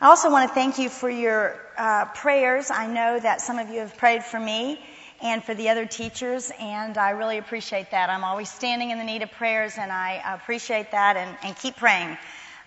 I also want to thank you for your uh, prayers. I know that some of you have prayed for me and for the other teachers, and I really appreciate that. I'm always standing in the need of prayers, and I appreciate that and, and keep praying.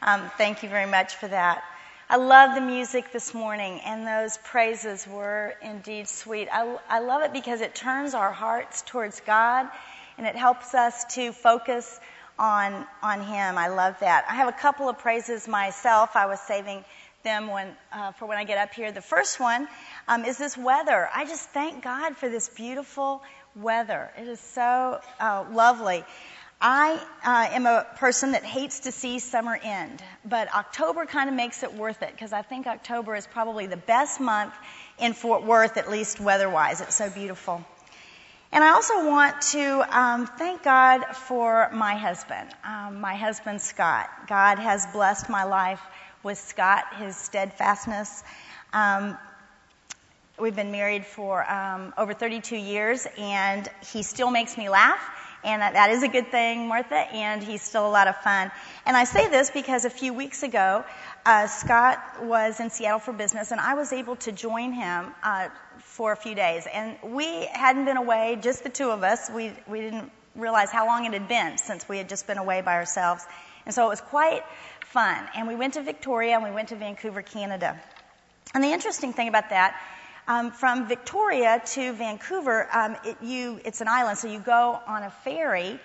Um, thank you very much for that. I love the music this morning, and those praises were indeed sweet. I, I love it because it turns our hearts towards God, and it helps us to focus on on Him. I love that. I have a couple of praises myself. I was saving them when uh, for when I get up here. The first one um, is this weather. I just thank God for this beautiful weather. It is so uh, lovely. I uh, am a person that hates to see summer end, but October kind of makes it worth it because I think October is probably the best month in Fort Worth, at least weather-wise. It's so beautiful. And I also want to um, thank God for my husband, um, my husband Scott. God has blessed my life with Scott, his steadfastness. Um, we've been married for um, over 32 years, and he still makes me laugh. And that, that is a good thing, Martha, and he's still a lot of fun. And I say this because a few weeks ago, uh, Scott was in Seattle for business, and I was able to join him uh, for a few days. And we hadn't been away, just the two of us. We, we didn't realize how long it had been since we had just been away by ourselves. And so it was quite fun. And we went to Victoria and we went to Vancouver, Canada. And the interesting thing about that, um, from Victoria to Vancouver, um, it, you, it's an island, so you go on a ferry.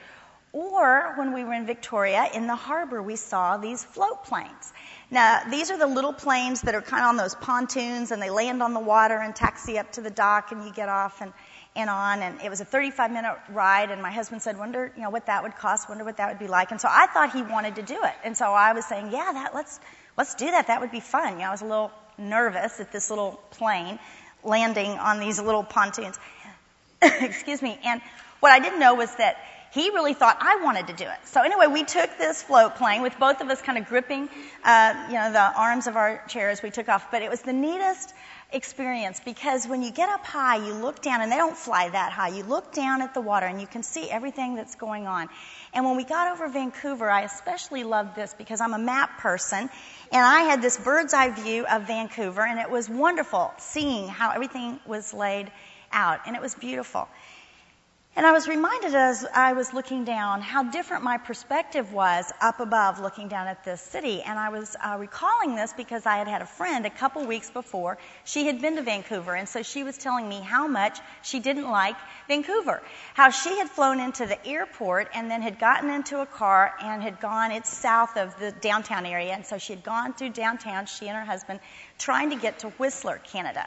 Or when we were in Victoria, in the harbor, we saw these float planes. Now, these are the little planes that are kind of on those pontoons and they land on the water and taxi up to the dock and you get off and and on, and it was a 35 minute ride, and my husband said, wonder, you know, what that would cost, wonder what that would be like. And so I thought he wanted to do it. And so I was saying, yeah, that, let's, let's do that. That would be fun. You know, I was a little nervous at this little plane landing on these little pontoons. Excuse me. And what I didn't know was that he really thought I wanted to do it. So anyway, we took this float plane with both of us kind of gripping, uh, you know, the arms of our chairs. We took off, but it was the neatest experience because when you get up high, you look down, and they don't fly that high. You look down at the water and you can see everything that's going on. And when we got over Vancouver, I especially loved this because I'm a map person, and I had this bird's eye view of Vancouver, and it was wonderful seeing how everything was laid out, and it was beautiful. And I was reminded as I was looking down how different my perspective was up above looking down at this city. And I was uh, recalling this because I had had a friend a couple weeks before. She had been to Vancouver, and so she was telling me how much she didn't like Vancouver. How she had flown into the airport and then had gotten into a car and had gone, it's south of the downtown area, and so she had gone through downtown, she and her husband, trying to get to Whistler, Canada.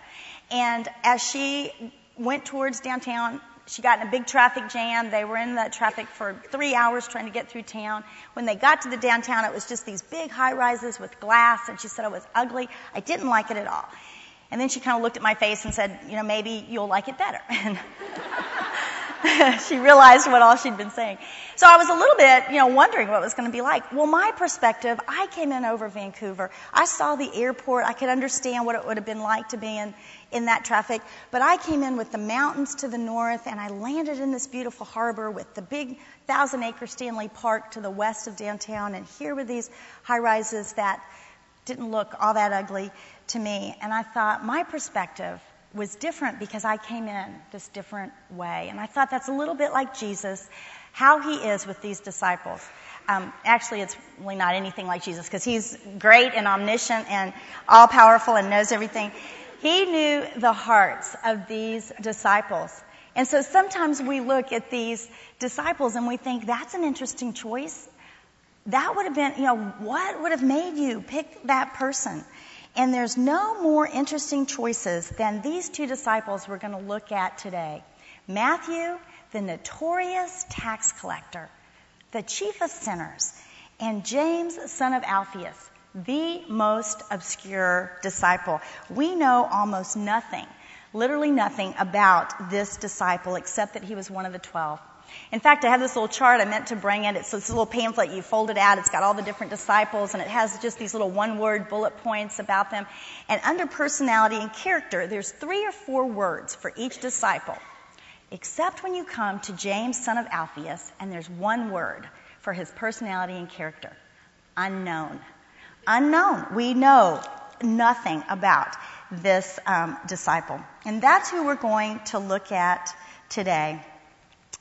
And as she went towards downtown, she got in a big traffic jam. They were in that traffic for three hours trying to get through town. When they got to the downtown, it was just these big high rises with glass, and she said it was ugly. I didn't like it at all. And then she kind of looked at my face and said, you know, maybe you'll like it better. And she realized what all she'd been saying. So I was a little bit, you know, wondering what it was going to be like. Well, my perspective, I came in over Vancouver. I saw the airport. I could understand what it would have been like to be in, in that traffic. But I came in with the mountains to the north and I landed in this beautiful harbor with the big thousand acre Stanley Park to the west of downtown. And here were these high rises that didn't look all that ugly to me. And I thought, my perspective was different because I came in this different way. And I thought that's a little bit like Jesus, how he is with these disciples. Um, actually, it's really not anything like Jesus because he's great and omniscient and all powerful and knows everything. He knew the hearts of these disciples. And so sometimes we look at these disciples and we think that's an interesting choice. That would have been, you know, what would have made you pick that person? And there's no more interesting choices than these two disciples we're going to look at today. Matthew, the notorious tax collector, the chief of sinners, and James, son of Alphaeus, the most obscure disciple. We know almost nothing, literally nothing about this disciple except that he was one of the twelve. In fact, I have this little chart I meant to bring it. It's this little pamphlet. You fold it out. It's got all the different disciples and it has just these little one word bullet points about them. And under personality and character, there's three or four words for each disciple. Except when you come to James, son of Alphaeus, and there's one word for his personality and character. Unknown. Unknown. We know nothing about this um, disciple. And that's who we're going to look at today.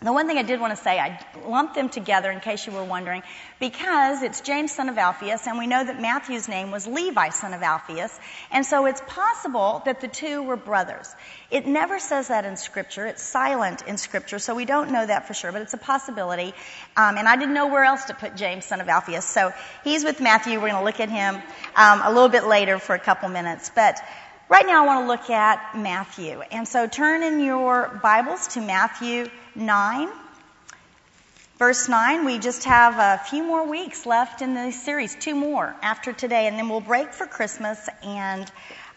The one thing I did want to say, I lumped them together in case you were wondering, because it's James, son of Alphaeus, and we know that Matthew's name was Levi, son of Alphaeus, and so it's possible that the two were brothers. It never says that in Scripture. It's silent in Scripture, so we don't know that for sure, but it's a possibility. Um, and I didn't know where else to put James, son of Alphaeus, so he's with Matthew. We're going to look at him um, a little bit later for a couple minutes, but Right now I want to look at Matthew. And so turn in your Bibles to Matthew 9. Verse 9, we just have a few more weeks left in the series, two more after today, and then we'll break for Christmas and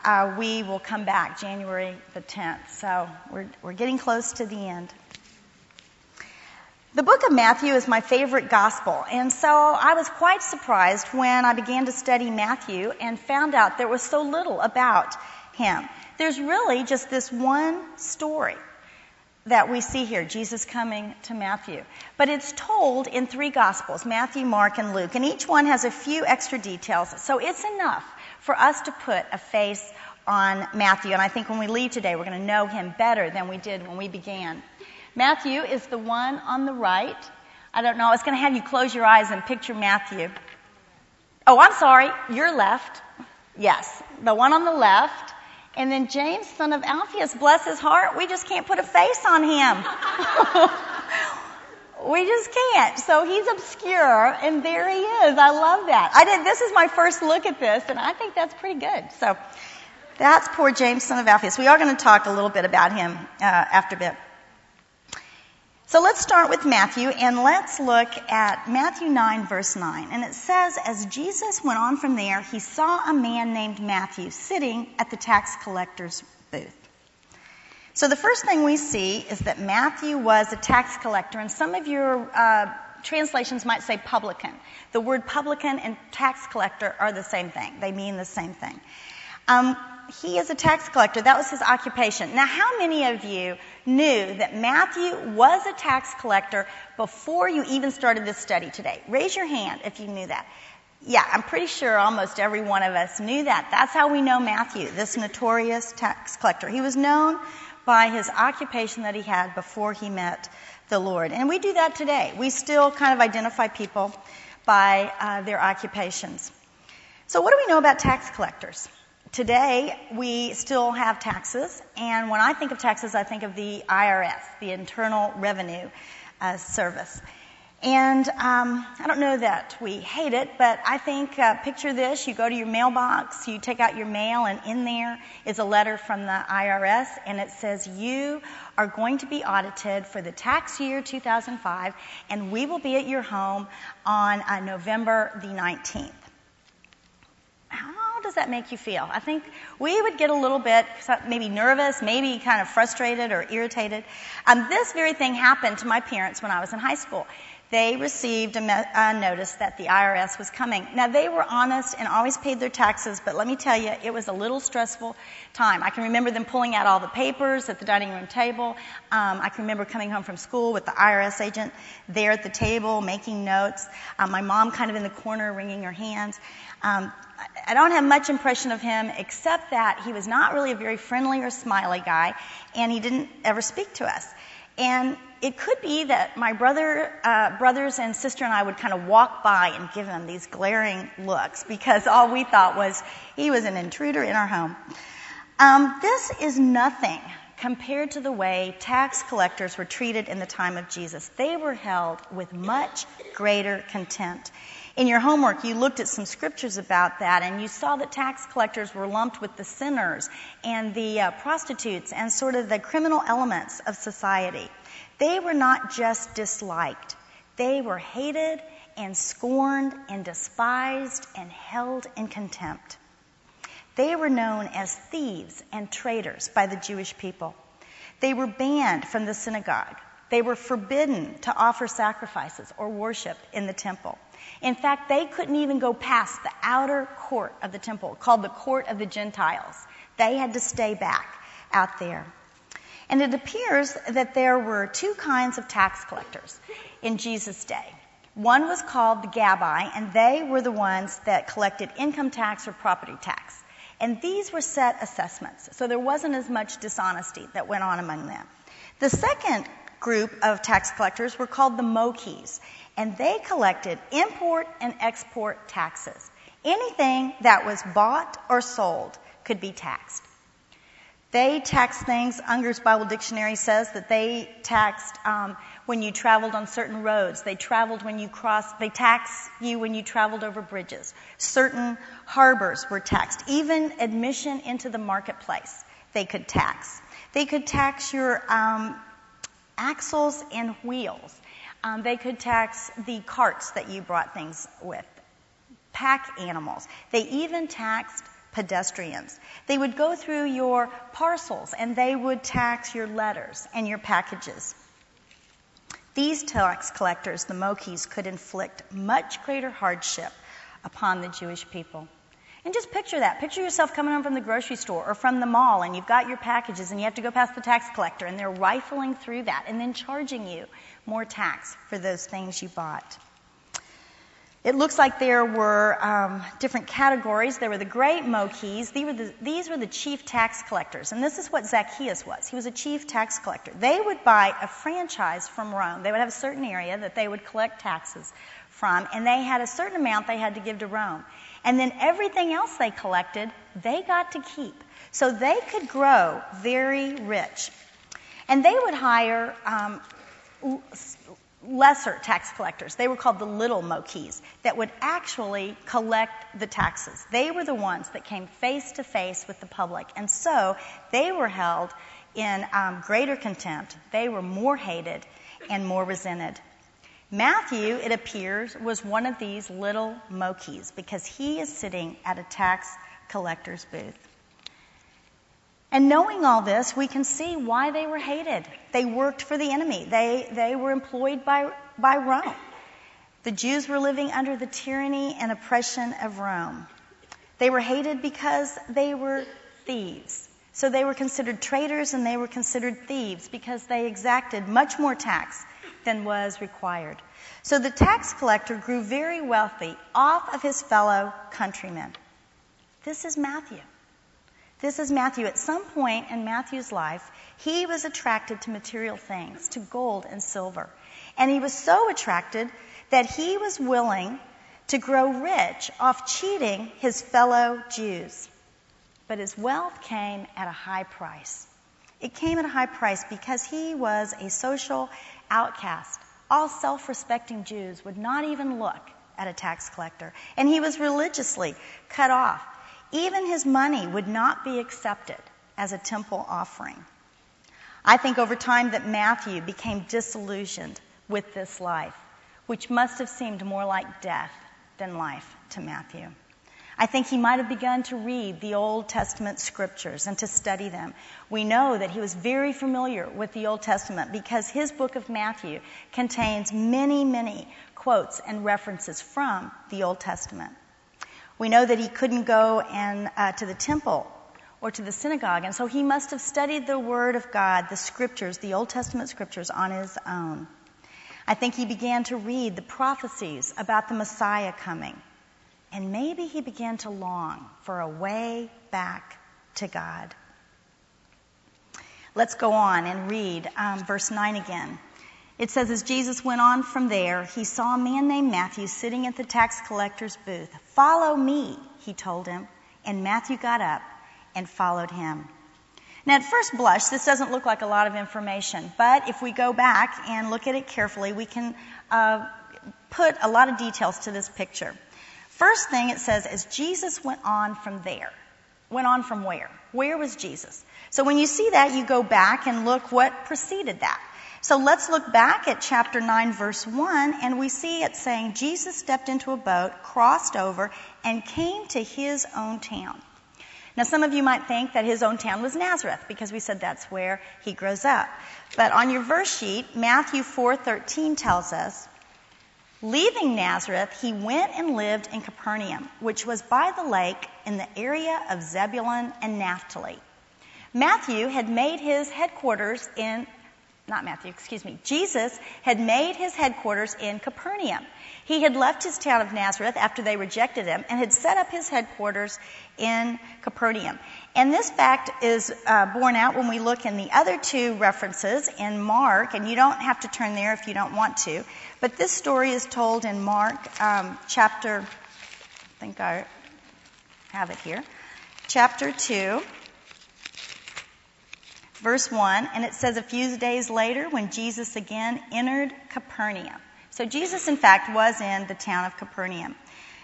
uh, we will come back January the 10th. So we're, we're getting close to the end. The book of Matthew is my favorite gospel, and so I was quite surprised when I began to study Matthew and found out there was so little about him. There's really just this one story that we see here, Jesus coming to Matthew. But it's told in three Gospels, Matthew, Mark, and Luke, and each one has a few extra details. So it's enough for us to put a face on Matthew. And I think when we leave today, we're going to know him better than we did when we began. Matthew is the one on the right. I don't know, I was going to have you close your eyes and picture Matthew. Oh, I'm sorry, your left. Yes, the one on the left. And then James, son of Alphaeus, bless his heart, we just can't put a face on him. we just can't. So he's obscure, and there he is. I love that. I did. This is my first look at this, and I think that's pretty good. So that's poor James, son of Alphaeus. We are going to talk a little bit about him uh, after a bit. So let's start with Matthew and let's look at Matthew 9 verse 9. And it says, as Jesus went on from there, he saw a man named Matthew sitting at the tax collector's booth. So the first thing we see is that Matthew was a tax collector and some of your uh, translations might say publican. The word publican and tax collector are the same thing. They mean the same thing. Um, he is a tax collector. That was his occupation. Now, how many of you knew that Matthew was a tax collector before you even started this study today? Raise your hand if you knew that. Yeah, I'm pretty sure almost every one of us knew that. That's how we know Matthew, this notorious tax collector. He was known by his occupation that he had before he met the Lord. And we do that today. We still kind of identify people by uh, their occupations. So, what do we know about tax collectors? Today, we still have taxes, and when I think of taxes, I think of the IRS, the Internal Revenue uh, Service. And um, I don't know that we hate it, but I think uh, picture this: you go to your mailbox, you take out your mail, and in there is a letter from the IRS, and it says you are going to be audited for the tax year 2005, and we will be at your home on uh, November the 19th. How how does that make you feel? I think we would get a little bit maybe nervous, maybe kind of frustrated or irritated. Um, this very thing happened to my parents when I was in high school. They received a, me- a notice that the IRS was coming. Now they were honest and always paid their taxes, but let me tell you, it was a little stressful time. I can remember them pulling out all the papers at the dining room table. Um, I can remember coming home from school with the IRS agent there at the table making notes. Um, my mom kind of in the corner wringing her hands. Um, I don't have much impression of him except that he was not really a very friendly or smiley guy, and he didn't ever speak to us. And it could be that my brother, uh, brothers and sister and I would kind of walk by and give him these glaring looks because all we thought was he was an intruder in our home. Um, this is nothing compared to the way tax collectors were treated in the time of Jesus. They were held with much greater contempt. In your homework, you looked at some scriptures about that, and you saw that tax collectors were lumped with the sinners and the uh, prostitutes and sort of the criminal elements of society. They were not just disliked, they were hated and scorned and despised and held in contempt. They were known as thieves and traitors by the Jewish people. They were banned from the synagogue. They were forbidden to offer sacrifices or worship in the temple. In fact, they couldn't even go past the outer court of the temple, called the court of the Gentiles. They had to stay back out there. And it appears that there were two kinds of tax collectors in Jesus' day. One was called the Gabbai, and they were the ones that collected income tax or property tax. And these were set assessments, so there wasn't as much dishonesty that went on among them. The second group of tax collectors were called the Mokhes, and they collected import and export taxes. Anything that was bought or sold could be taxed. They taxed things, Unger's Bible Dictionary says that they taxed um, when you traveled on certain roads. They traveled when you crossed, they taxed you when you traveled over bridges. Certain harbors were taxed. Even admission into the marketplace, they could tax. They could tax your um, axles and wheels. Um, they could tax the carts that you brought things with, pack animals. They even taxed pedestrians. They would go through your parcels and they would tax your letters and your packages. These tax collectors, the Mokhes, could inflict much greater hardship upon the Jewish people. And just picture that. Picture yourself coming home from the grocery store or from the mall and you've got your packages and you have to go past the tax collector and they're rifling through that and then charging you more tax for those things you bought. It looks like there were um, different categories. There were the great Mokhes. These were, the, these were the chief tax collectors. And this is what Zacchaeus was. He was a chief tax collector. They would buy a franchise from Rome. They would have a certain area that they would collect taxes from, and they had a certain amount they had to give to Rome. And then everything else they collected, they got to keep. So they could grow very rich. And they would hire um, lesser tax collectors. They were called the little Mokhes that would actually collect the taxes. They were the ones that came face to face with the public. And so they were held in um, greater contempt. They were more hated and more resented. Matthew, it appears, was one of these little Mokhes because he is sitting at a tax collector's booth. And knowing all this, we can see why they were hated. They worked for the enemy. They, they were employed by, by Rome. The Jews were living under the tyranny and oppression of Rome. They were hated because they were thieves. So they were considered traitors and they were considered thieves because they exacted much more tax than was required. So the tax collector grew very wealthy off of his fellow countrymen. This is Matthew. This is Matthew. At some point in Matthew's life, he was attracted to material things, to gold and silver. And he was so attracted that he was willing to grow rich off cheating his fellow Jews. But his wealth came at a high price. It came at a high price because he was a social outcast. All self respecting Jews would not even look at a tax collector. And he was religiously cut off even his money would not be accepted as a temple offering. I think over time that Matthew became disillusioned with this life, which must have seemed more like death than life to Matthew. I think he might have begun to read the Old Testament scriptures and to study them. We know that he was very familiar with the Old Testament because his book of Matthew contains many, many quotes and references from the Old Testament. We know that he couldn't go and, uh, to the temple or to the synagogue, and so he must have studied the Word of God, the scriptures, the Old Testament scriptures, on his own. I think he began to read the prophecies about the Messiah coming, and maybe he began to long for a way back to God. Let's go on and read um, verse 9 again. It says, as Jesus went on from there, he saw a man named Matthew sitting at the tax collector's booth. Follow me, he told him. And Matthew got up and followed him. Now, at first blush, this doesn't look like a lot of information, but if we go back and look at it carefully, we can uh, put a lot of details to this picture. First thing it says as Jesus went on from there. Went on from where? Where was Jesus? So when you see that, you go back and look what preceded that. So let's look back at chapter 9, verse 1, and we see it saying, Jesus stepped into a boat, crossed over, and came to his own town. Now, some of you might think that his own town was Nazareth because we said that's where he grows up. But on your verse sheet, Matthew 4:13 tells us, leaving Nazareth, he went and lived in Capernaum, which was by the lake in the area of Zebulun and Naphtali. Matthew had made his headquarters in not Matthew, excuse me, Jesus had made his headquarters in Capernaum. He had left his town of Nazareth after they rejected him and had set up his headquarters in Capernaum. And this fact is uh, borne out when we look in the other two references in Mark, and you don't have to turn there if you don't want to. But this story is told in Mark um, chapter, I think I have it here, chapter 2 verse 1, and it says a few days later when Jesus again entered Capernaum. So Jesus, in fact, was in the town of Capernaum.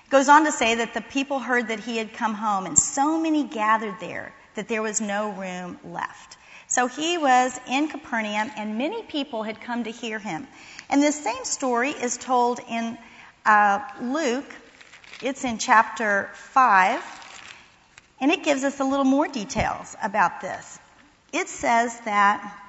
It goes on to say that the people heard that he had come home, and so many gathered there that there was no room left. So he was in Capernaum, and many people had come to hear him. And this same story is told in uh, Luke. It's in chapter 5, and it gives us a little more details about this it says that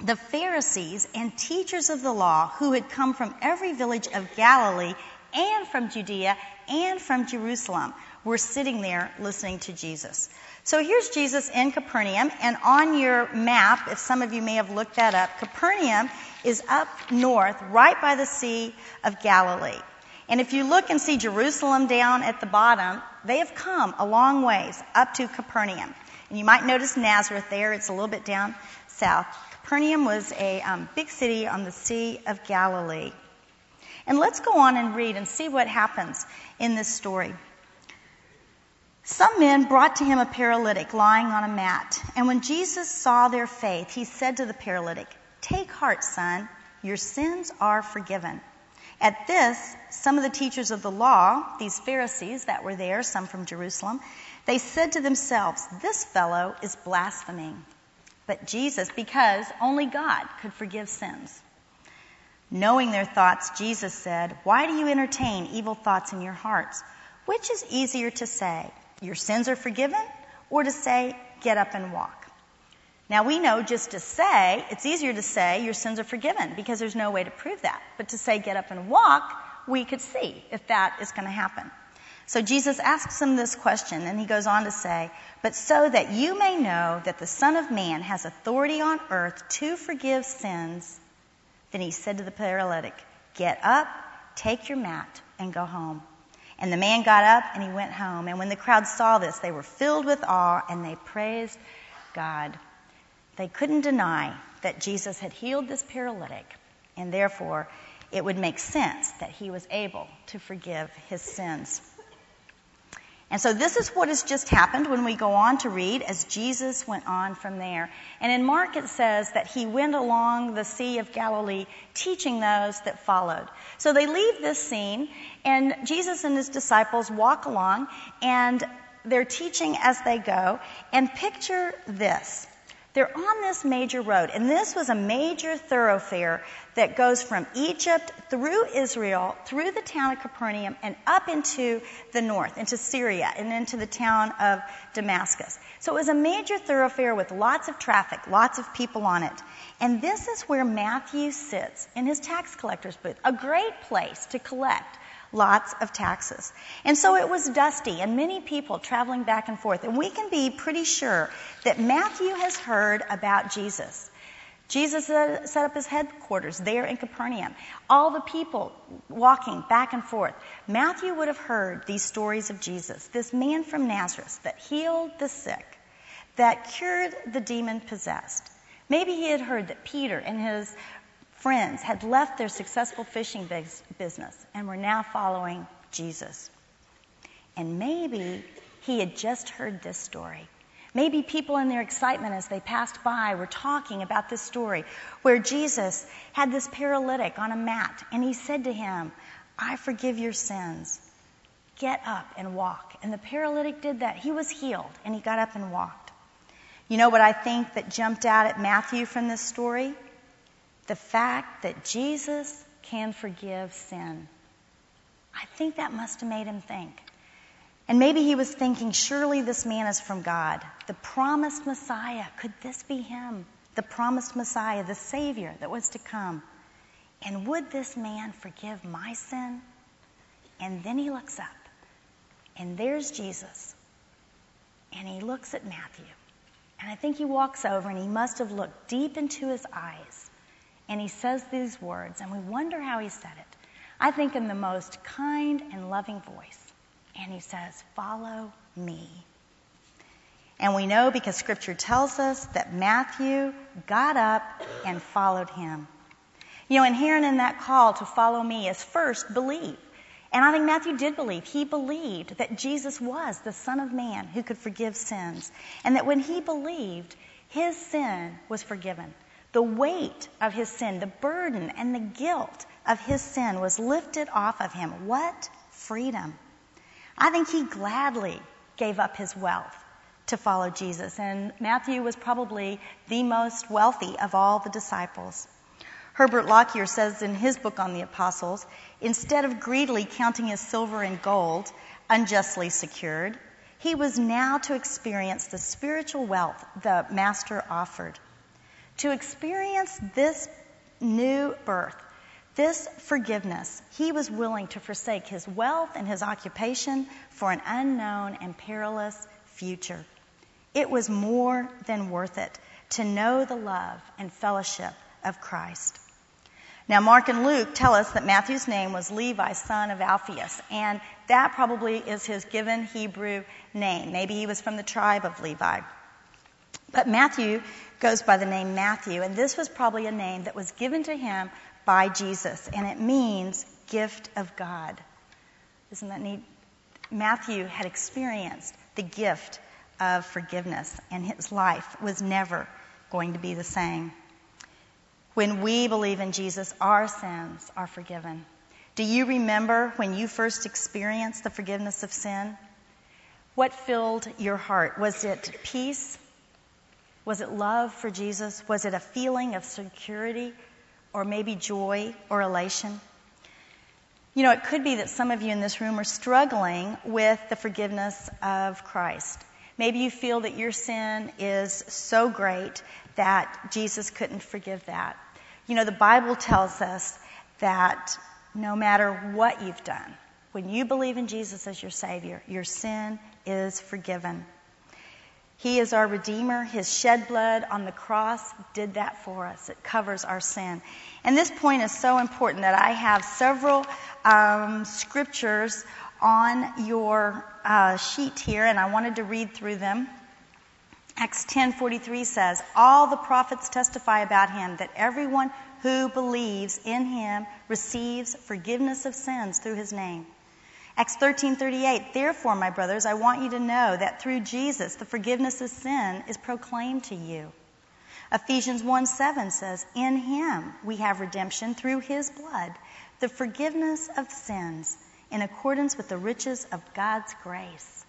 the Pharisees and teachers of the law who had come from every village of Galilee and from Judea and from Jerusalem were sitting there listening to Jesus. So here's Jesus in Capernaum, and on your map, if some of you may have looked that up, Capernaum is up north, right by the Sea of Galilee. And if you look and see Jerusalem down at the bottom, they have come a long ways up to Capernaum. And you might notice Nazareth there, it's a little bit down south. Capernaum was a um, big city on the Sea of Galilee. And let's go on and read and see what happens in this story. Some men brought to him a paralytic lying on a mat. And when Jesus saw their faith, he said to the paralytic, Take heart, son, your sins are forgiven. At this, some of the teachers of the law, these Pharisees that were there, some from Jerusalem, they said to themselves, This fellow is blaspheming. But Jesus, because only God could forgive sins. Knowing their thoughts, Jesus said, Why do you entertain evil thoughts in your hearts? Which is easier to say, Your sins are forgiven, or to say, Get up and walk? Now we know just to say, it's easier to say, Your sins are forgiven, because there's no way to prove that. But to say, Get up and walk, we could see if that is going to happen. So Jesus asks him this question, and he goes on to say, But so that you may know that the Son of Man has authority on earth to forgive sins, then he said to the paralytic, Get up, take your mat, and go home. And the man got up and he went home. And when the crowd saw this, they were filled with awe and they praised God. They couldn't deny that Jesus had healed this paralytic, and therefore it would make sense that he was able to forgive his sins. And so this is what has just happened when we go on to read as Jesus went on from there. And in Mark it says that he went along the Sea of Galilee teaching those that followed. So they leave this scene and Jesus and his disciples walk along and they're teaching as they go. And picture this. They're on this major road, and this was a major thoroughfare that goes from Egypt through Israel, through the town of Capernaum, and up into the north, into Syria, and into the town of Damascus. So it was a major thoroughfare with lots of traffic, lots of people on it. And this is where Matthew sits in his tax collector's booth, a great place to collect lots of taxes. And so it was dusty and many people traveling back and forth. And we can be pretty sure that Matthew has heard about Jesus. Jesus set up his headquarters there in Capernaum. All the people walking back and forth. Matthew would have heard these stories of Jesus, this man from Nazareth that healed the sick, that cured the demon possessed. Maybe he had heard that Peter and his friends had left their successful fishing business and were now following Jesus. And maybe he had just heard this story. Maybe people in their excitement as they passed by were talking about this story where Jesus had this paralytic on a mat and he said to him, I forgive your sins. Get up and walk. And the paralytic did that. He was healed and he got up and walked. You know what I think that jumped out at Matthew from this story? The fact that Jesus can forgive sin. I think that must have made him think. And maybe he was thinking, surely this man is from God. The promised Messiah. Could this be him? The promised Messiah, the Savior that was to come. And would this man forgive my sin? And then he looks up, and there's Jesus. And he looks at Matthew. And I think he walks over, and he must have looked deep into his eyes and he says these words, and we wonder how he said it. I think in the most kind and loving voice. And he says, Follow me. And we know because scripture tells us that Matthew got up and followed him. You know, inherent in that call to follow me is first believe. And I think Matthew did believe. He believed that Jesus was the Son of Man who could forgive sins. And that when he believed, his sin was forgiven. The weight of his sin, the burden and the guilt of his sin was lifted off of him. What freedom! I think he gladly gave up his wealth to follow Jesus. And Matthew was probably the most wealthy of all the disciples. Herbert Lockyer says in his book on the apostles, instead of greedily counting his silver and gold, unjustly secured, he was now to experience the spiritual wealth the Master offered. To experience this new birth, this forgiveness, he was willing to forsake his wealth and his occupation for an unknown and perilous future. It was more than worth it to know the love and fellowship of Christ. Now, Mark and Luke tell us that Matthew's name was Levi, son of Alphaeus, and that probably is his given Hebrew name. Maybe he was from the tribe of Levi. But Matthew goes by the name Matthew, and this was probably a name that was given to him by Jesus, and it means gift of God. Isn't that neat? Matthew had experienced the gift of forgiveness, and his life was never going to be the same. When we believe in Jesus, our sins are forgiven. Do you remember when you first experienced the forgiveness of sin? What filled your heart? Was it peace? Was it love for Jesus? Was it a feeling of security or maybe joy or elation? You know, it could be that some of you in this room are struggling with the forgiveness of Christ. Maybe you feel that your sin is so great that Jesus couldn't forgive that. You know, the Bible tells us that no matter what you've done, when you believe in Jesus as your Savior, your sin is forgiven. He is our Redeemer. His shed blood on the cross did that for us. It covers our sin. And this point is so important that I have several um, scriptures on your uh, sheet here, and I wanted to read through them. Acts 10:43 says, "All the prophets testify about him that everyone who believes in him receives forgiveness of sins through his name." Acts 13:38, "Therefore, my brothers, I want you to know that through Jesus the forgiveness of sin is proclaimed to you." Ephesians 1:7 says, "In him we have redemption through his blood, the forgiveness of sins, in accordance with the riches of God's grace."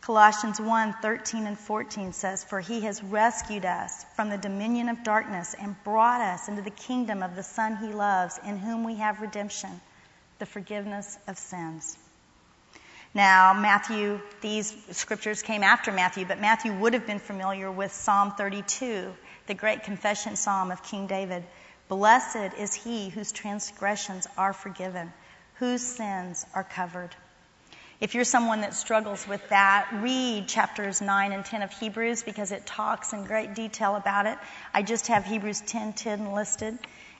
Colossians 1 13 and 14 says, For he has rescued us from the dominion of darkness and brought us into the kingdom of the Son he loves, in whom we have redemption, the forgiveness of sins. Now, Matthew, these scriptures came after Matthew, but Matthew would have been familiar with Psalm 32, the great confession psalm of King David. Blessed is he whose transgressions are forgiven, whose sins are covered. If you're someone that struggles with that, read chapters 9 and 10 of Hebrews because it talks in great detail about it. I just have Hebrews 10 10 listed.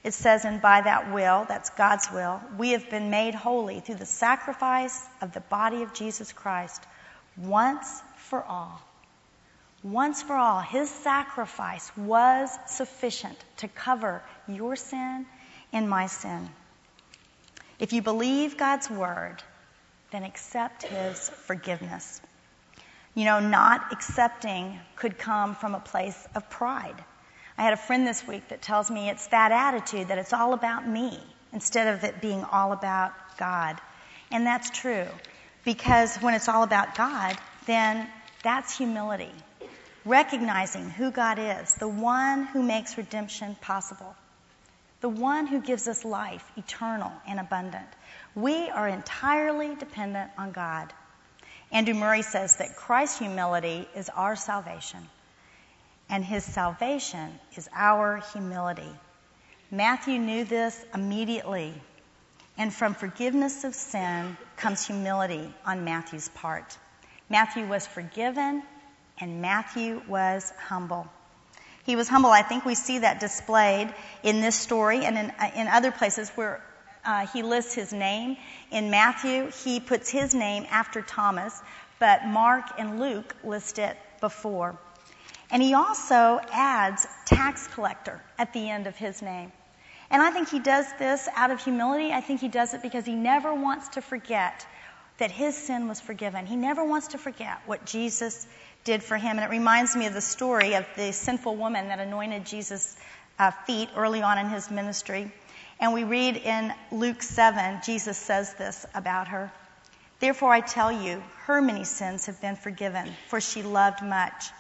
It says, And by that will, that's God's will, we have been made holy through the sacrifice of the body of Jesus Christ once for all. Once for all, his sacrifice was sufficient to cover your sin and my sin. If you believe God's word, then accept his forgiveness. You know, not accepting could come from a place of pride. I had a friend this week that tells me it's that attitude that it's all about me instead of it being all about God. And that's true because when it's all about God, then that's humility. Recognizing who God is, the one who makes redemption possible, the one who gives us life, eternal and abundant. We are entirely dependent on God. Andrew Murray says that Christ's humility is our salvation, and his salvation is our humility. Matthew knew this immediately, and from forgiveness of sin comes humility on Matthew's part. Matthew was forgiven, and Matthew was humble. He was humble. I think we see that displayed in this story and in, uh, in other places where uh, he lists his name. In Matthew, he puts his name after Thomas, but Mark and Luke list it before. And he also adds tax collector at the end of his name. And I think he does this out of humility. I think he does it because he never wants to forget that his sin was forgiven. He never wants to forget what Jesus did for him. And it reminds me of the story of the sinful woman that anointed Jesus' uh, feet early on in his ministry. And we read in Luke 7, Jesus says this about her. Therefore I tell you, her many sins have been forgiven, for she loved much.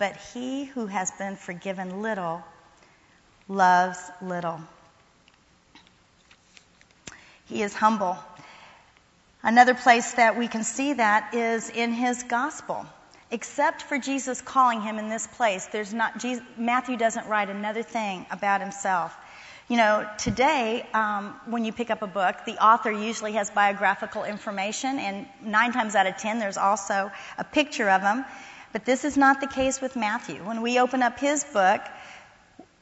But he who has been forgiven little loves little. He is humble. Another place that we can see that is in his gospel. Except for Jesus calling him in this place, there's not, Jesus, Matthew doesn't write another thing about himself. You know, today, um, when you pick up a book, the author usually has biographical information, and nine times out of ten, there's also a picture of him. But this is not the case with Matthew. When we open up his book,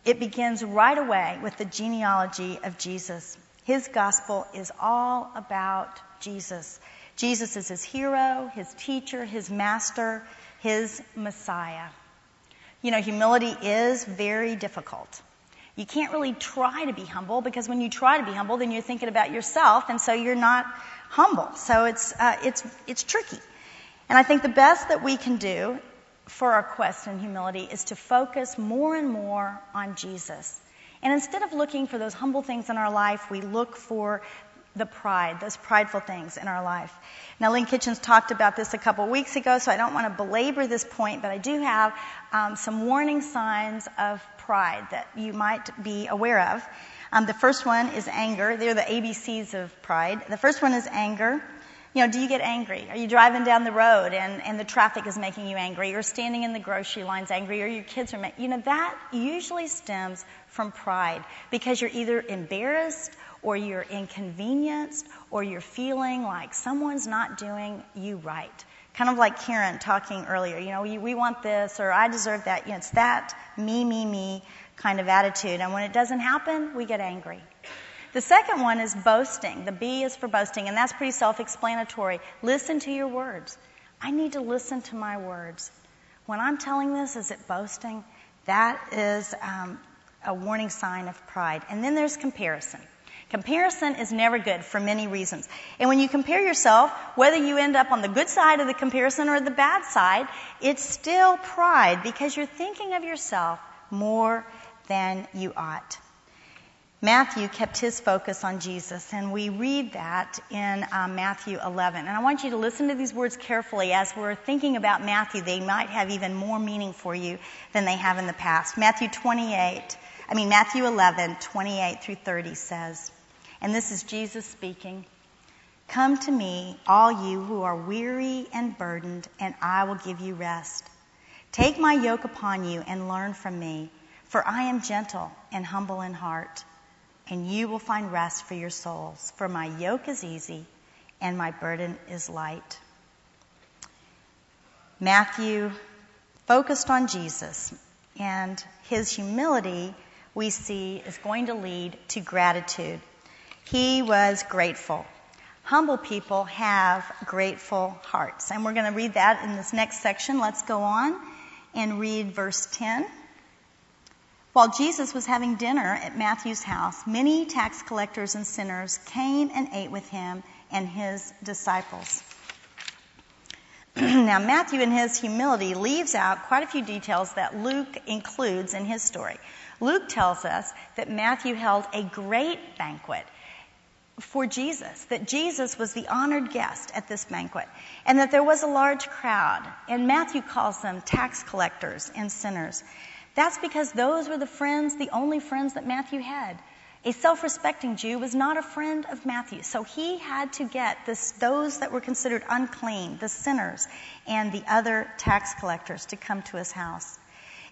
it begins right away with the genealogy of Jesus. His gospel is all about Jesus. Jesus is his hero, his teacher, his master, his Messiah. You know, humility is very difficult. You can't really try to be humble because when you try to be humble, then you're thinking about yourself, and so you're not humble. So it's uh, it's it's tricky. And I think the best that we can do for our quest in humility is to focus more and more on Jesus. And instead of looking for those humble things in our life, we look for the pride, those prideful things in our life. Now, Lynn Kitchens talked about this a couple weeks ago, so I don't want to belabor this point, but I do have um, some warning signs of pride that you might be aware of. Um, the first one is anger. They're the ABCs of pride. The first one is anger. You know, do you get angry? Are you driving down the road and, and the traffic is making you angry? Or standing in the grocery lines angry? Or your kids are, you know, that usually stems from pride because you're either embarrassed or you're inconvenienced, or you're feeling like someone's not doing you right. Kind of like Karen talking earlier, you know, we, we want this, or I deserve that. You know, it's that me, me, me kind of attitude. And when it doesn't happen, we get angry. The second one is boasting. The B is for boasting, and that's pretty self explanatory. Listen to your words. I need to listen to my words. When I'm telling this, is it boasting? That is um, a warning sign of pride. And then there's comparison. Comparison is never good for many reasons. And when you compare yourself, whether you end up on the good side of the comparison or the bad side, it's still pride because you're thinking of yourself more than you ought. Matthew kept his focus on Jesus, and we read that in um, Matthew 11. And I want you to listen to these words carefully as we're thinking about Matthew. They might have even more meaning for you than they have in the past. Matthew 28, I mean, Matthew 11, 28 through 30 says, and this is Jesus speaking. Come to me, all you who are weary and burdened, and I will give you rest. Take my yoke upon you and learn from me, for I am gentle and humble in heart, and you will find rest for your souls. For my yoke is easy and my burden is light. Matthew focused on Jesus, and his humility we see is going to lead to gratitude. He was grateful. Humble people have grateful hearts. And we're going to read that in this next section. Let's go on and read verse 10. While Jesus was having dinner at Matthew's house, many tax collectors and sinners came and ate with him and his disciples. now, Matthew, in his humility, leaves out quite a few details that Luke includes in his story. Luke tells us that Matthew held a great banquet for Jesus, that Jesus was the honored guest at this banquet, and that there was a large crowd. And Matthew calls them tax collectors and sinners. That's because those were the friends, the only friends that Matthew had. A self respecting Jew was not a friend of Matthew, so he had to get this, those that were considered unclean, the sinners, and the other tax collectors to come to his house.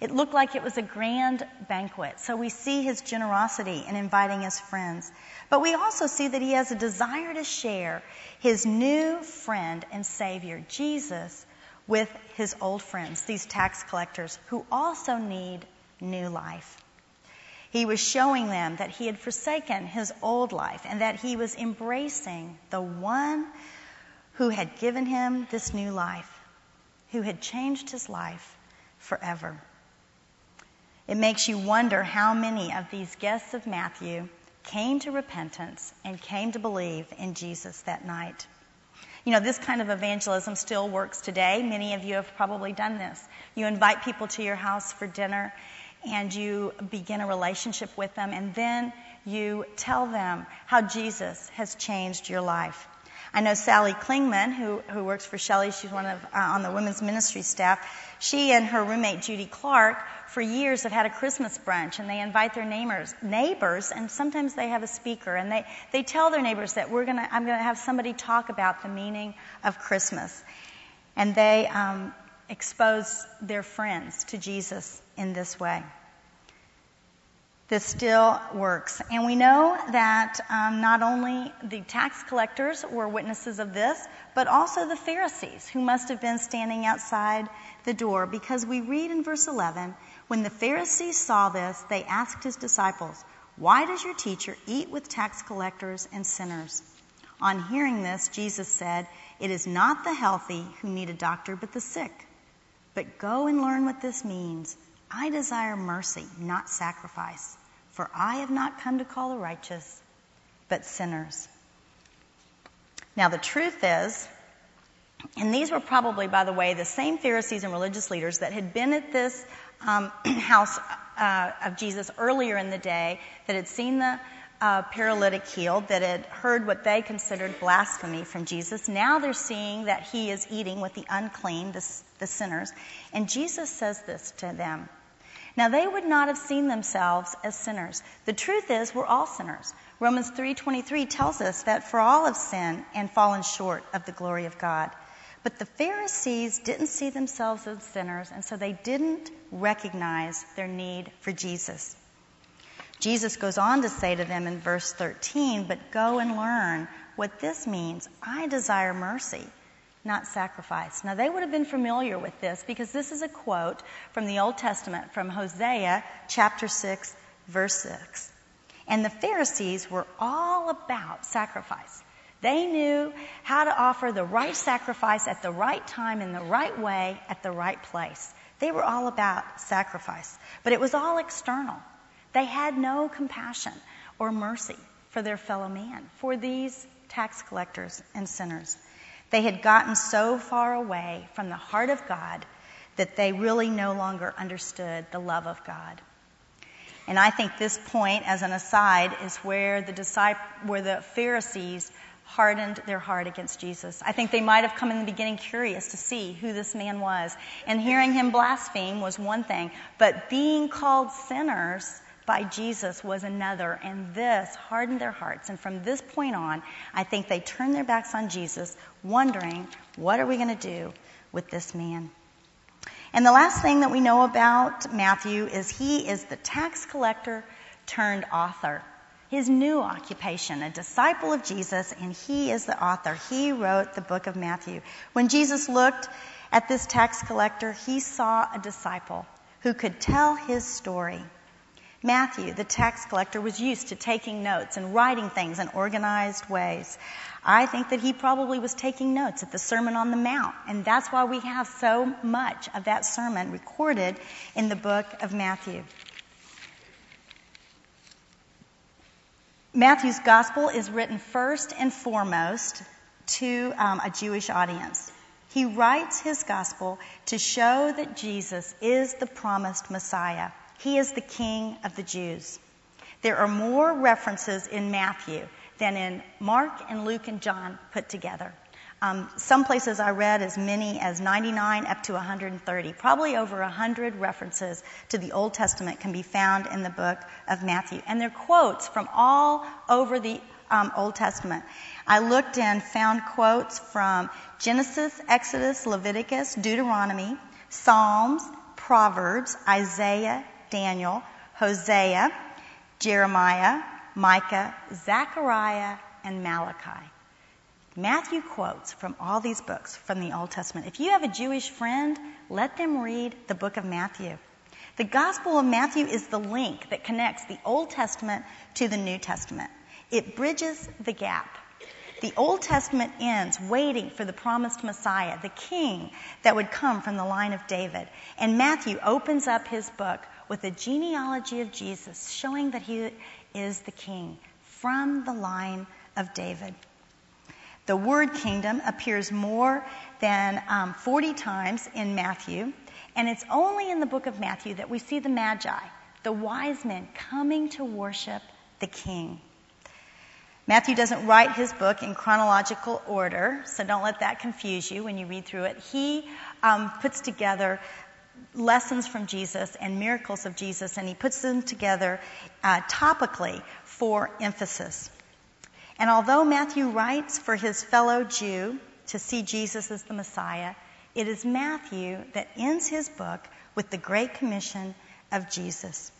It looked like it was a grand banquet. So we see his generosity in inviting his friends. But we also see that he has a desire to share his new friend and Savior, Jesus, with his old friends, these tax collectors, who also need new life. He was showing them that he had forsaken his old life and that he was embracing the one who had given him this new life, who had changed his life forever. It makes you wonder how many of these guests of Matthew came to repentance and came to believe in Jesus that night. You know, this kind of evangelism still works today. Many of you have probably done this. You invite people to your house for dinner and you begin a relationship with them, and then you tell them how Jesus has changed your life. I know Sally Klingman, who, who works for Shelley, she's one of, uh, on the women's ministry staff. She and her roommate Judy Clark for years have had a Christmas brunch and they invite their neighbors, neighbors, and sometimes they have a speaker and they, they tell their neighbors that we're gonna, I'm gonna have somebody talk about the meaning of Christmas. And they, um, expose their friends to Jesus in this way. This still works. And we know that um, not only the tax collectors were witnesses of this, but also the Pharisees, who must have been standing outside the door, because we read in verse 11 when the Pharisees saw this, they asked his disciples, Why does your teacher eat with tax collectors and sinners? On hearing this, Jesus said, It is not the healthy who need a doctor, but the sick. But go and learn what this means. I desire mercy, not sacrifice, for I have not come to call the righteous, but sinners. Now, the truth is, and these were probably, by the way, the same Pharisees and religious leaders that had been at this um, house uh, of Jesus earlier in the day, that had seen the uh, paralytic healed that had heard what they considered blasphemy from Jesus. Now they're seeing that he is eating with the unclean, the, the sinners. And Jesus says this to them. Now they would not have seen themselves as sinners. The truth is we're all sinners. Romans 3:23 tells us that for all have sinned and fallen short of the glory of God. But the Pharisees didn't see themselves as sinners and so they didn't recognize their need for Jesus. Jesus goes on to say to them in verse 13, But go and learn what this means. I desire mercy, not sacrifice. Now, they would have been familiar with this because this is a quote from the Old Testament from Hosea chapter 6, verse 6. And the Pharisees were all about sacrifice. They knew how to offer the right sacrifice at the right time, in the right way, at the right place. They were all about sacrifice. But it was all external. They had no compassion or mercy for their fellow man, for these tax collectors and sinners. They had gotten so far away from the heart of God that they really no longer understood the love of God. And I think this point, as an aside, is where the where the Pharisees hardened their heart against Jesus. I think they might have come in the beginning curious to see who this man was. And hearing him blaspheme was one thing, but being called sinners by Jesus was another, and this hardened their hearts. And from this point on, I think they turned their backs on Jesus, wondering, what are we going to do with this man? And the last thing that we know about Matthew is he is the tax collector turned author. His new occupation, a disciple of Jesus, and he is the author. He wrote the book of Matthew. When Jesus looked at this tax collector, he saw a disciple who could tell his story. Matthew, the tax collector, was used to taking notes and writing things in organized ways. I think that he probably was taking notes at the Sermon on the Mount, and that's why we have so much of that sermon recorded in the book of Matthew. Matthew's gospel is written first and foremost to um, a Jewish audience. He writes his gospel to show that Jesus is the promised Messiah. He is the King of the Jews. There are more references in Matthew than in Mark and Luke and John put together. Um, some places I read as many as 99 up to 130. Probably over 100 references to the Old Testament can be found in the book of Matthew. And they're quotes from all over the um, Old Testament. I looked and found quotes from Genesis, Exodus, Leviticus, Deuteronomy, Psalms, Proverbs, Isaiah, Daniel, Hosea, Jeremiah, Micah, Zechariah, and Malachi. Matthew quotes from all these books from the Old Testament. If you have a Jewish friend, let them read the book of Matthew. The Gospel of Matthew is the link that connects the Old Testament to the New Testament. It bridges the gap. The Old Testament ends waiting for the promised Messiah, the King that would come from the line of David. And Matthew opens up his book with a genealogy of Jesus, showing that he is the King from the line of David. The word kingdom appears more than um, 40 times in Matthew, and it's only in the book of Matthew that we see the Magi, the wise men, coming to worship the King. Matthew doesn't write his book in chronological order, so don't let that confuse you when you read through it. He um, puts together lessons from Jesus and miracles of Jesus, and he puts them together uh, topically for emphasis. And although Matthew writes for his fellow Jew to see Jesus as the Messiah, it is Matthew that ends his book with the Great Commission of Jesus.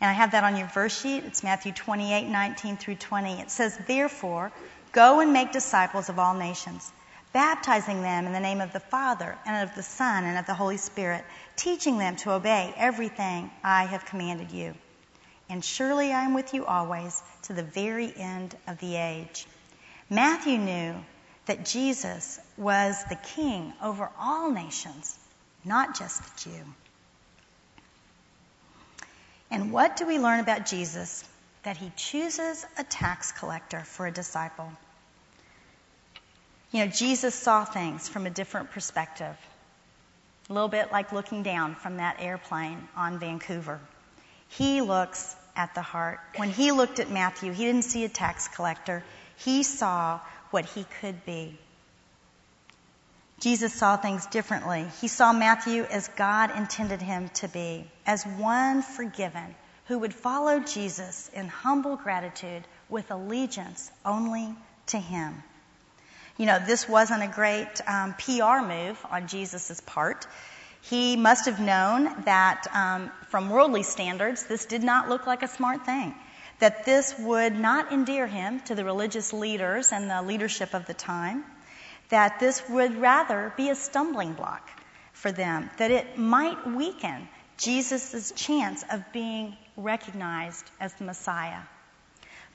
And I have that on your verse sheet. It's Matthew 28, 19 through 20. It says, Therefore, go and make disciples of all nations, baptizing them in the name of the Father, and of the Son, and of the Holy Spirit, teaching them to obey everything I have commanded you. And surely I am with you always to the very end of the age. Matthew knew that Jesus was the king over all nations, not just the Jew. And what do we learn about Jesus? That he chooses a tax collector for a disciple. You know, Jesus saw things from a different perspective. A little bit like looking down from that airplane on Vancouver. He looks at the heart. When he looked at Matthew, he didn't see a tax collector. He saw what he could be. Jesus saw things differently. He saw Matthew as God intended him to be, as one forgiven who would follow Jesus in humble gratitude with allegiance only to him. You know, this wasn't a great um, PR move on Jesus' part. He must have known that um, from worldly standards, this did not look like a smart thing. That this would not endear him to the religious leaders and the leadership of the time that this would rather be a stumbling block for them, that it might weaken Jesus' chance of being recognized as the Messiah.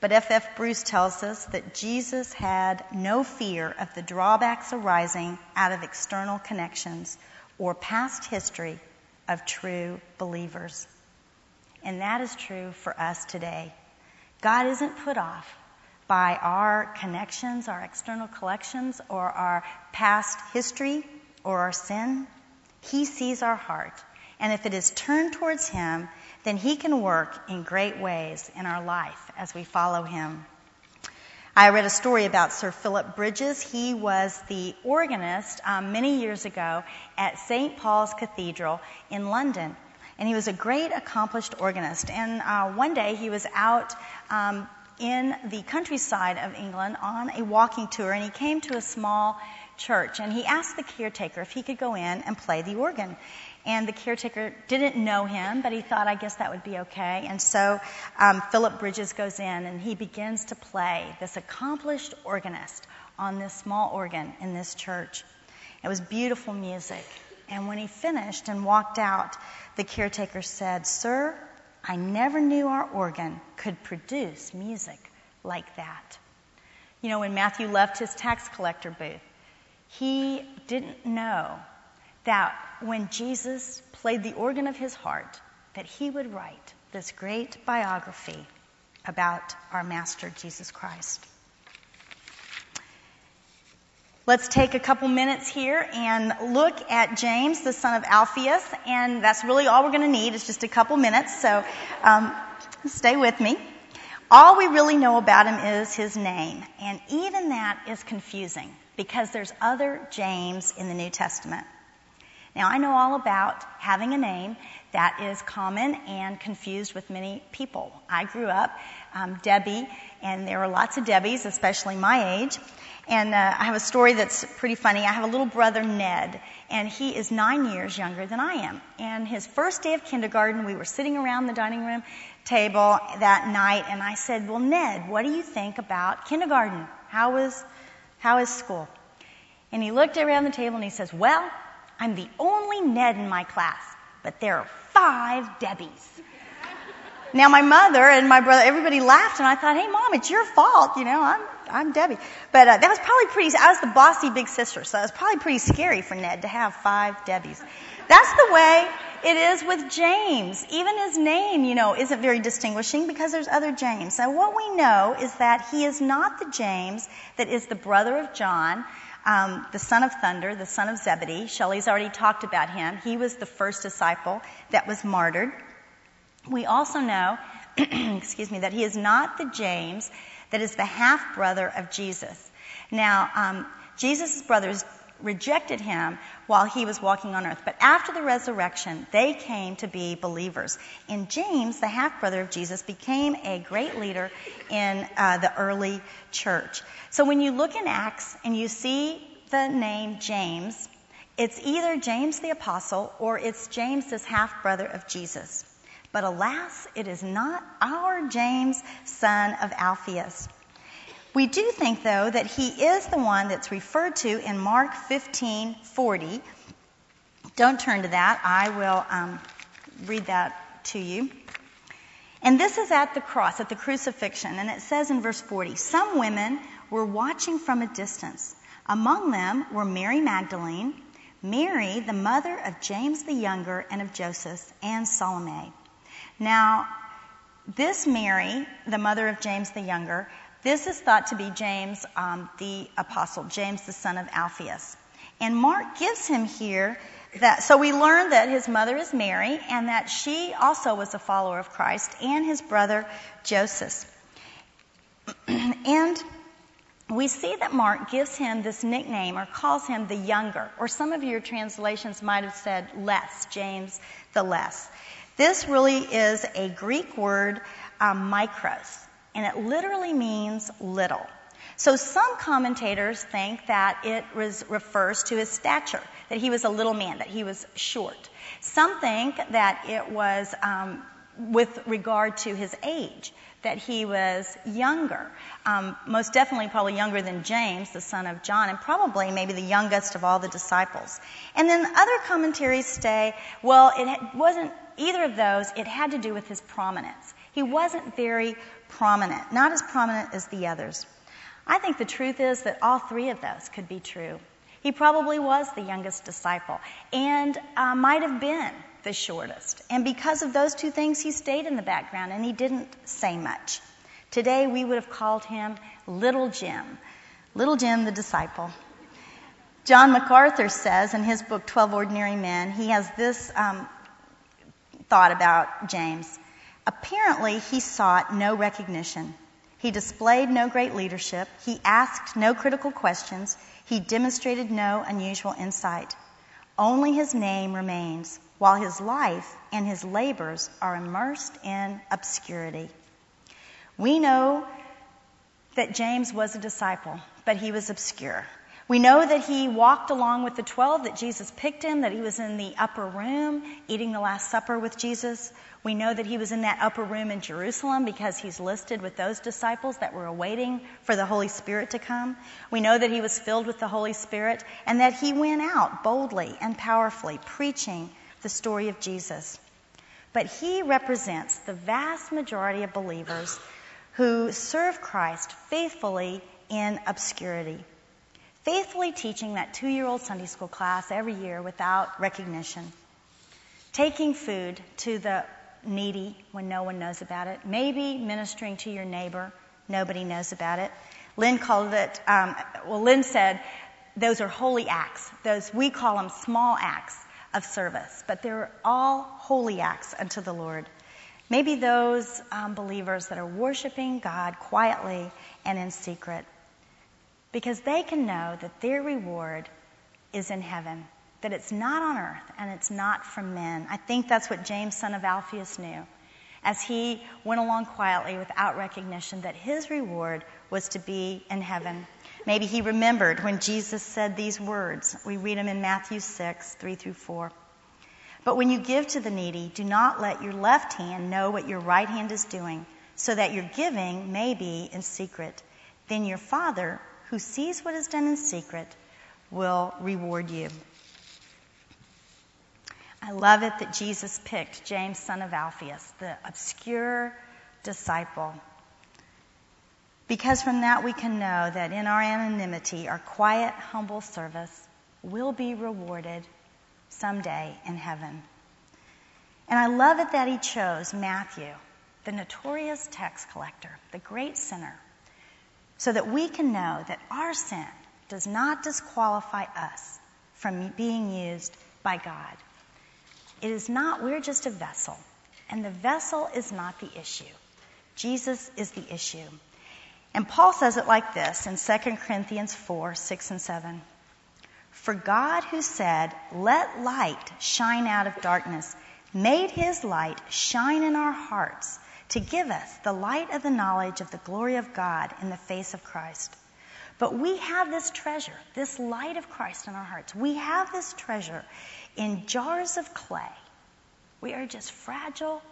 But F.F. F. Bruce tells us that Jesus had no fear of the drawbacks arising out of external connections or past history of true believers. And that is true for us today. God isn't put off by our connections, our external collections, or our past history or our sin. He sees our heart. And if it is turned towards Him, then He can work in great ways in our life as we follow Him. I read a story about Sir Philip Bridges. He was the organist um, many years ago at St. Paul's Cathedral in London. And he was a great accomplished organist. And uh, one day he was out um, in the countryside of England on a walking tour, and he came to a small church, and he asked the caretaker if he could go in and play the organ. And the caretaker didn't know him, but he thought, I guess that would be okay. And so um, Philip Bridges goes in and he begins to play this accomplished organist on this small organ in this church. It was beautiful music. And when he finished and walked out, the caretaker said, Sir, I never knew our organ could produce music like that. You know, when Matthew left his tax collector booth, he didn't know that when Jesus played the organ of his heart, that he would write this great biography about our Master Jesus Christ. Let's take a couple minutes here and look at James, the son of Alphaeus, and that's really all we're going to need. It's just a couple minutes, so um, stay with me. All we really know about him is his name, and even that is confusing because there's other James in the New Testament. Now, I know all about having a name that is common and confused with many people. I grew up um, Debbie, and there were lots of Debbies, especially my age. And uh, I have a story that's pretty funny. I have a little brother, Ned, and he is nine years younger than I am. And his first day of kindergarten, we were sitting around the dining room table that night, and I said, Well, Ned, what do you think about kindergarten? How is, how is school? And he looked around the table and he says, Well, I'm the only Ned in my class. but there are five Debbies. Now my mother and my brother, everybody laughed, and I thought, "Hey, mom, it's your fault. You know, I'm I'm Debbie." But uh, that was probably pretty. I was the bossy big sister, so it was probably pretty scary for Ned to have five Debbies. That's the way it is with James. Even his name, you know, isn't very distinguishing because there's other James. Now, what we know is that he is not the James that is the brother of John, um, the son of thunder, the son of Zebedee. Shelley's already talked about him. He was the first disciple that was martyred. We also know, excuse me, that he is not the James that is the half brother of Jesus. Now, um, Jesus' brothers rejected him while he was walking on earth. But after the resurrection, they came to be believers. And James, the half brother of Jesus, became a great leader in uh, the early church. So when you look in Acts and you see the name James, it's either James the apostle or it's James, this half brother of Jesus. But alas, it is not our James, son of Alphaeus. We do think, though, that he is the one that's referred to in Mark 15:40. Don't turn to that. I will um, read that to you. And this is at the cross, at the crucifixion. And it says in verse 40 Some women were watching from a distance. Among them were Mary Magdalene, Mary, the mother of James the Younger and of Joseph, and Salome. Now, this Mary, the mother of James the Younger, this is thought to be James um, the apostle, James the son of Alphaeus. And Mark gives him here that, so we learn that his mother is Mary and that she also was a follower of Christ and his brother Joseph. and we see that Mark gives him this nickname or calls him the younger, or some of your translations might have said less, James the less. This really is a Greek word, um, mikros, and it literally means little. So some commentators think that it refers to his stature, that he was a little man, that he was short. Some think that it was um, with regard to his age, that he was younger, um, most definitely probably younger than James, the son of John, and probably maybe the youngest of all the disciples. And then other commentaries say, well, it wasn't either of those, it had to do with his prominence. He wasn't very prominent, not as prominent as the others. I think the truth is that all three of those could be true. He probably was the youngest disciple and uh, might have been the shortest. And because of those two things, he stayed in the background and he didn't say much. Today, we would have called him Little Jim, Little Jim the disciple. John MacArthur says in his book, 12 Ordinary Men, he has this um, thought about James. Apparently, he sought no recognition. He displayed no great leadership. He asked no critical questions. He demonstrated no unusual insight. Only his name remains, while his life and his labors are immersed in obscurity. We know that James was a disciple, but he was obscure. We know that he walked along with the 12, that Jesus picked him, that he was in the upper room eating the Last Supper with Jesus. We know that he was in that upper room in Jerusalem because he's listed with those disciples that were awaiting for the Holy Spirit to come. We know that he was filled with the Holy Spirit and that he went out boldly and powerfully preaching the story of Jesus. But he represents the vast majority of believers who serve Christ faithfully in obscurity faithfully teaching that two year old Sunday school class every year without recognition, taking food to the needy when no one knows about it, maybe ministering to your neighbor, nobody knows about it. Lynn called it, um, well, Lynn said, those are holy acts. Those, we call them small acts of service, but they're all holy acts unto the Lord. Maybe those um, believers that are worshiping God quietly and in secret because they can know that their reward is in heaven, that it's not on earth and it's not from men. I think that's what James, son of Alphaeus, knew as he went along quietly without recognition that his reward was to be in heaven. Maybe he remembered when Jesus said these words. We read them in Matthew 6, 3 through 4. But when you give to the needy, do not let your left hand know what your right hand is doing, so that your giving may be in secret. Then your Father, who sees what is done in secret will reward you. I love it that Jesus picked James, son of Alphaeus, the obscure disciple. Because from that we can know that in our anonymity, our quiet, humble service will be rewarded someday in heaven. And I love it that he chose Matthew, the notorious tax collector, the great sinner, so that we can know that our sin does not disqualify us from being used by God. It is not, we're just a vessel. And the vessel is not the issue. Jesus is the issue. And Paul says it like this in 2 Corinthians 4 6 and 7. For God, who said, Let light shine out of darkness, made his light shine in our hearts to give us the light of the knowledge of the glory of God in the face of Christ. But we have this treasure, this light of Christ in our hearts. We have this treasure in jars of clay. We are just fragile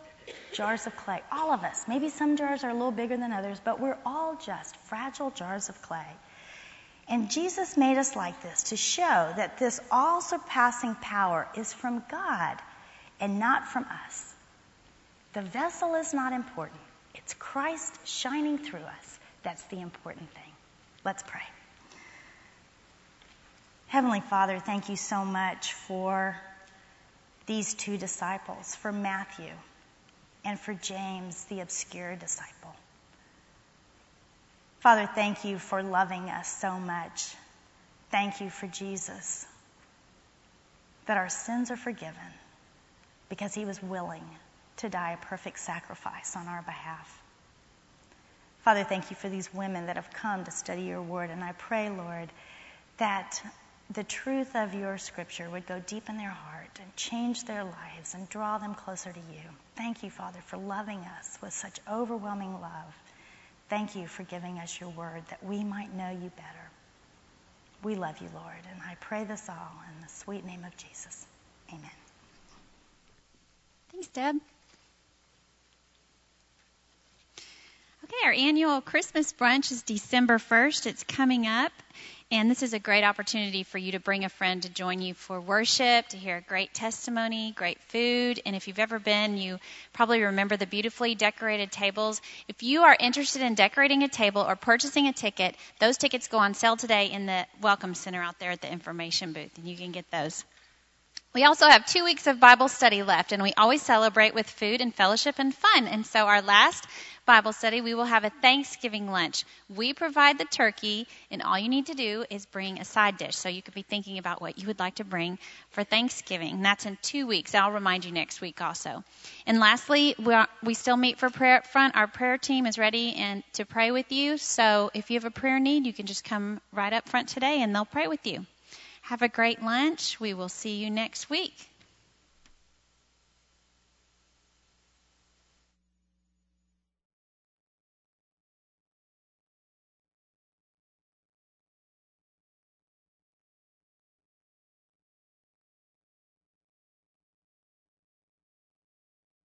jars of clay. All of us. Maybe some jars are a little bigger than others, but we're all just fragile jars of clay. And Jesus made us like this to show that this all surpassing power is from God and not from us. The vessel is not important, it's Christ shining through us. That's the important thing. Let's pray. Heavenly Father, thank you so much for these two disciples, for Matthew and for James, the obscure disciple. Father, thank you for loving us so much. Thank you for Jesus, that our sins are forgiven because he was willing to die a perfect sacrifice on our behalf. Father, thank you for these women that have come to study your word. And I pray, Lord, that the truth of your scripture would go deep in their heart and change their lives and draw them closer to you. Thank you, Father, for loving us with such overwhelming love. Thank you for giving us your word that we might know you better. We love you, Lord, and I pray this all in the sweet name of Jesus. Amen. Thanks, Deb. Okay, our annual Christmas brunch is December 1st. It's coming up. And this is a great opportunity for you to bring a friend to join you for worship, to hear a great testimony, great food. And if you've ever been, you probably remember the beautifully decorated tables. If you are interested in decorating a table or purchasing a ticket, those tickets go on sale today in the Welcome Center out there at the information booth, and you can get those. We also have two weeks of Bible study left, and we always celebrate with food and fellowship and fun. And so our last Bible study, we will have a Thanksgiving lunch. We provide the turkey, and all you need to do is bring a side dish. So you could be thinking about what you would like to bring for Thanksgiving. That's in two weeks. I'll remind you next week also. And lastly, we, are, we still meet for prayer up front. Our prayer team is ready and to pray with you. So if you have a prayer need, you can just come right up front today, and they'll pray with you. Have a great lunch. We will see you next week.